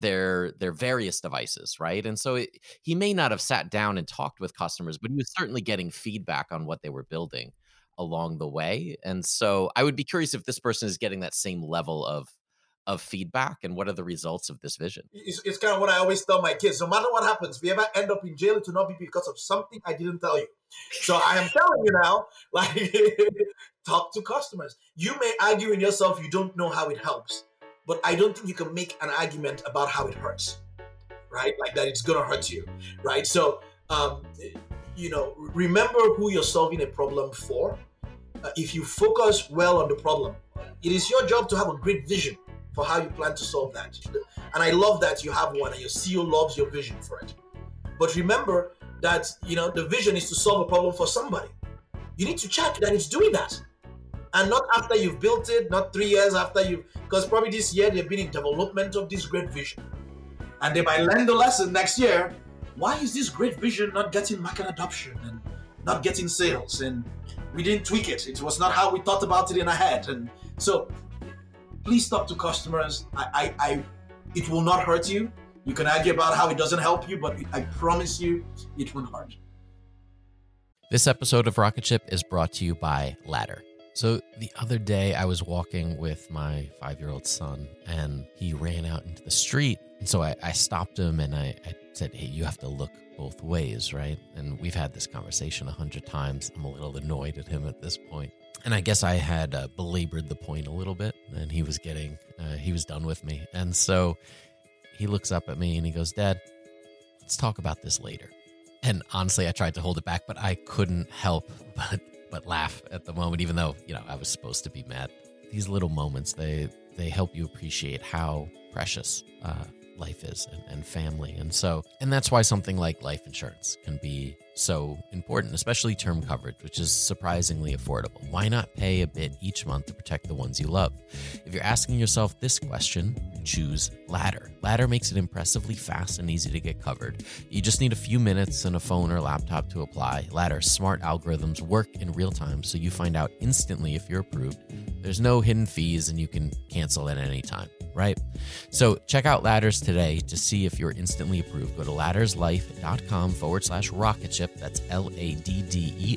their their various devices right? And so it, he may not have sat down and talked with customers but he was certainly getting feedback on what they were building along the way. And so i would be curious if this person is getting that same level of of feedback and what are the results of this vision? It's, it's kind of what i always tell my kids no matter what happens if you ever end up in jail it will not be because of something i didn't tell you. So i am telling you now like talk to customers. You may argue in yourself you don't know how it helps but I don't think you can make an argument about how it hurts, right? Like that it's gonna hurt you, right? So, um, you know, remember who you're solving a problem for. Uh, if you focus well on the problem, it is your job to have a great vision for how you plan to solve that. And I love that you have one, and your CEO loves your vision for it. But remember that you know the vision is to solve a problem for somebody. You need to check that it's doing that and not after you've built it, not three years after you, because probably this year they've been in development of this great vision, and they might learn the lesson next year. Why is this great vision not getting market adoption and not getting sales? And we didn't tweak it. It was not how we thought about it in our head. And so, please talk to customers. I, I, I it will not hurt you. You can argue about how it doesn't help you, but I promise you, it won't hurt. This episode of Rocket Ship is brought to you by Ladder. So the other day, I was walking with my five year old son, and he ran out into the street. And so I, I stopped him and I, I, said, Hey, you have to look both ways, right? And we've had this conversation a hundred times. I'm a little annoyed at him at this point. And I guess I had uh, belabored the point a little bit, and he was getting, uh, he was done with me. And so he looks up at me and he goes, Dad, let's talk about this later. And honestly, I tried to hold it back, but I couldn't help but but laugh at the moment, even though, you know, I was supposed to be mad. These little moments, they they help you appreciate how precious uh, life is and, and family. And so, and that's why something like life insurance can be so important, especially term coverage, which is surprisingly affordable. Why not pay a bit each month to protect the ones you love? If you're asking yourself this question, choose Ladder. Ladder makes it impressively fast and easy to get covered. You just need a few minutes and a phone or laptop to apply. Ladder's smart algorithms work in real time, so you find out instantly if you're approved. There's no hidden fees, and you can cancel at any time right? So check out Ladders today to see if you're instantly approved. Go to ladderslife.com forward slash rocket ship. That's L A D D E